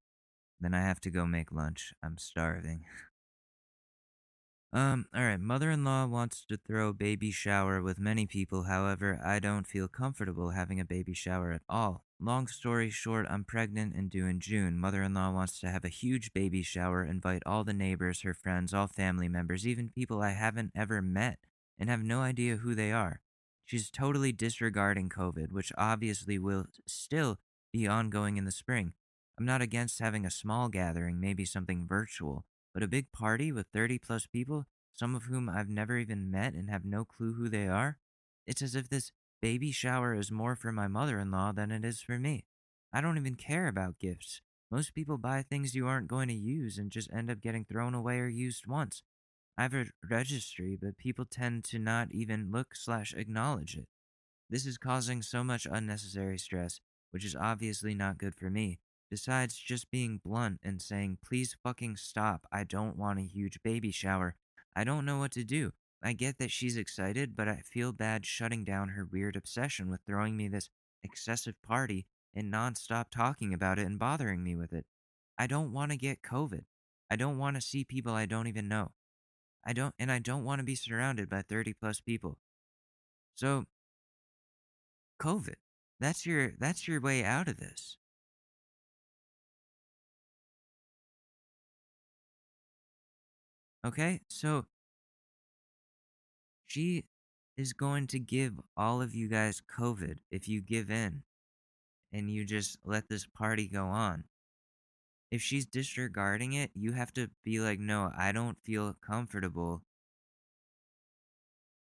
then I have to go make lunch. I'm starving. Um, alright, mother in law wants to throw a baby shower with many people, however, I don't feel comfortable having a baby shower at all. Long story short, I'm pregnant and due in June. Mother in law wants to have a huge baby shower, invite all the neighbors, her friends, all family members, even people I haven't ever met and have no idea who they are. She's totally disregarding COVID, which obviously will still be ongoing in the spring. I'm not against having a small gathering, maybe something virtual, but a big party with 30 plus people, some of whom I've never even met and have no clue who they are? It's as if this baby shower is more for my mother in law than it is for me. I don't even care about gifts. Most people buy things you aren't going to use and just end up getting thrown away or used once. I have a registry, but people tend to not even look slash acknowledge it. This is causing so much unnecessary stress, which is obviously not good for me. Besides just being blunt and saying, please fucking stop, I don't want a huge baby shower. I don't know what to do. I get that she's excited, but I feel bad shutting down her weird obsession with throwing me this excessive party and nonstop talking about it and bothering me with it. I don't want to get COVID. I don't want to see people I don't even know. I don't and I don't want to be surrounded by 30 plus people. So COVID, that's your that's your way out of this. Okay? So she is going to give all of you guys COVID if you give in and you just let this party go on. If she's disregarding it, you have to be like, no, I don't feel comfortable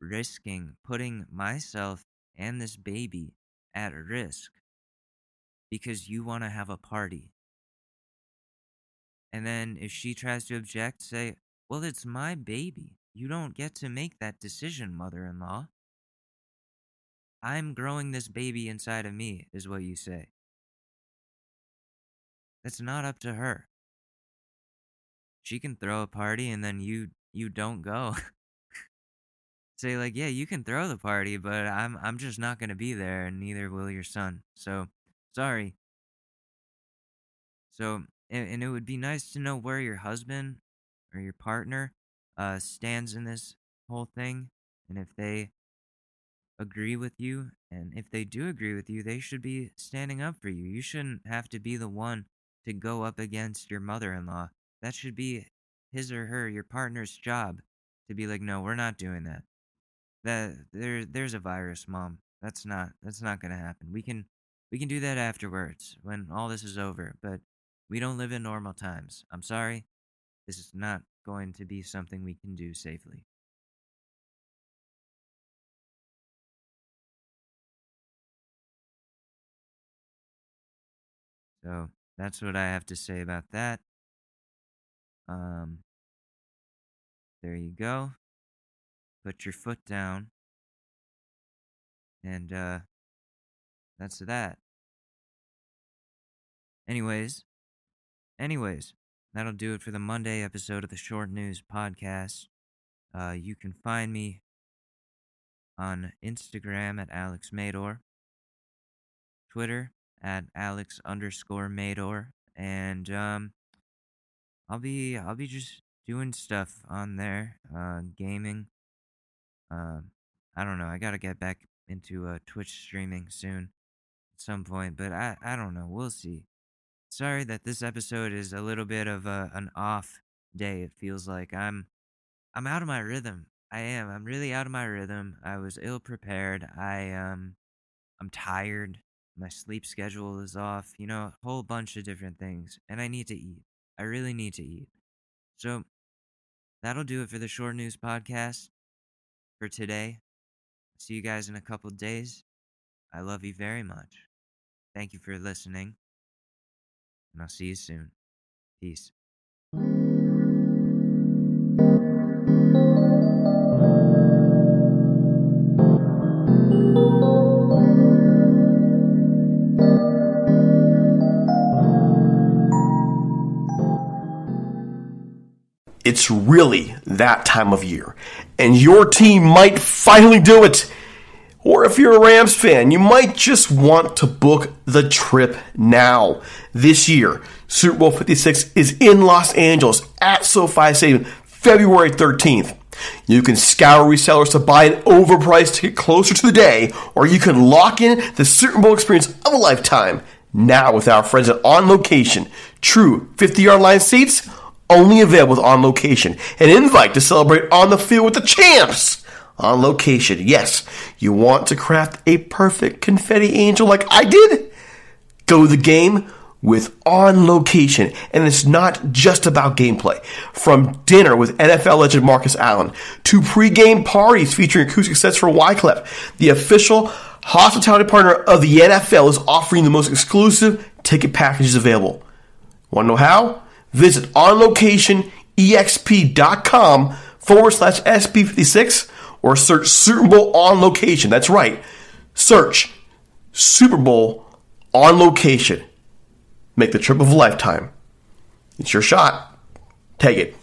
risking putting myself and this baby at risk because you want to have a party. And then if she tries to object, say, well, it's my baby. You don't get to make that decision, mother in law. I'm growing this baby inside of me, is what you say. It's not up to her. She can throw a party and then you you don't go. say like, "Yeah, you can throw the party, but I'm I'm just not going to be there and neither will your son." So, sorry. So, and, and it would be nice to know where your husband or your partner uh stands in this whole thing and if they agree with you and if they do agree with you, they should be standing up for you. You shouldn't have to be the one to go up against your mother-in-law. That should be his or her, your partner's job to be like, "No, we're not doing that." That there there's a virus, mom. That's not that's not going to happen. We can we can do that afterwards when all this is over, but we don't live in normal times. I'm sorry. This is not going to be something we can do safely. So that's what I have to say about that. Um, there you go. Put your foot down. And, uh, that's that. Anyways, anyways, that'll do it for the Monday episode of the Short News Podcast. Uh, you can find me on Instagram at Alex Mador, Twitter at Alex underscore Mador, and um, I'll be I'll be just doing stuff on there, uh, gaming. Um, I don't know. I gotta get back into uh, Twitch streaming soon, at some point, but I I don't know. We'll see. Sorry that this episode is a little bit of a, an off day. It feels like I'm I'm out of my rhythm. I am. I'm really out of my rhythm. I was ill prepared. I um I'm tired. My sleep schedule is off, you know, a whole bunch of different things. And I need to eat. I really need to eat. So that'll do it for the short news podcast for today. See you guys in a couple days. I love you very much. Thank you for listening. And I'll see you soon. Peace. It's really that time of year, and your team might finally do it. Or if you're a Rams fan, you might just want to book the trip now. This year, Super Bowl 56 is in Los Angeles at SoFi Stadium, February 13th. You can scour resellers to buy an overpriced ticket closer to the day, or you can lock in the Super Bowl experience of a lifetime now with our friends at On Location. True 50 yard line seats only available on location. An invite to celebrate on the field with the champs on location. Yes, you want to craft a perfect confetti angel like I did? Go the game with on location. And it's not just about gameplay. From dinner with NFL legend Marcus Allen to pregame parties featuring acoustic sets for Wyclef, the official hospitality partner of the NFL is offering the most exclusive ticket packages available. Want to know how? Visit onlocationexp.com forward slash SB56 or search Super Bowl on location. That's right. Search Super Bowl on location. Make the trip of a lifetime. It's your shot. Take it.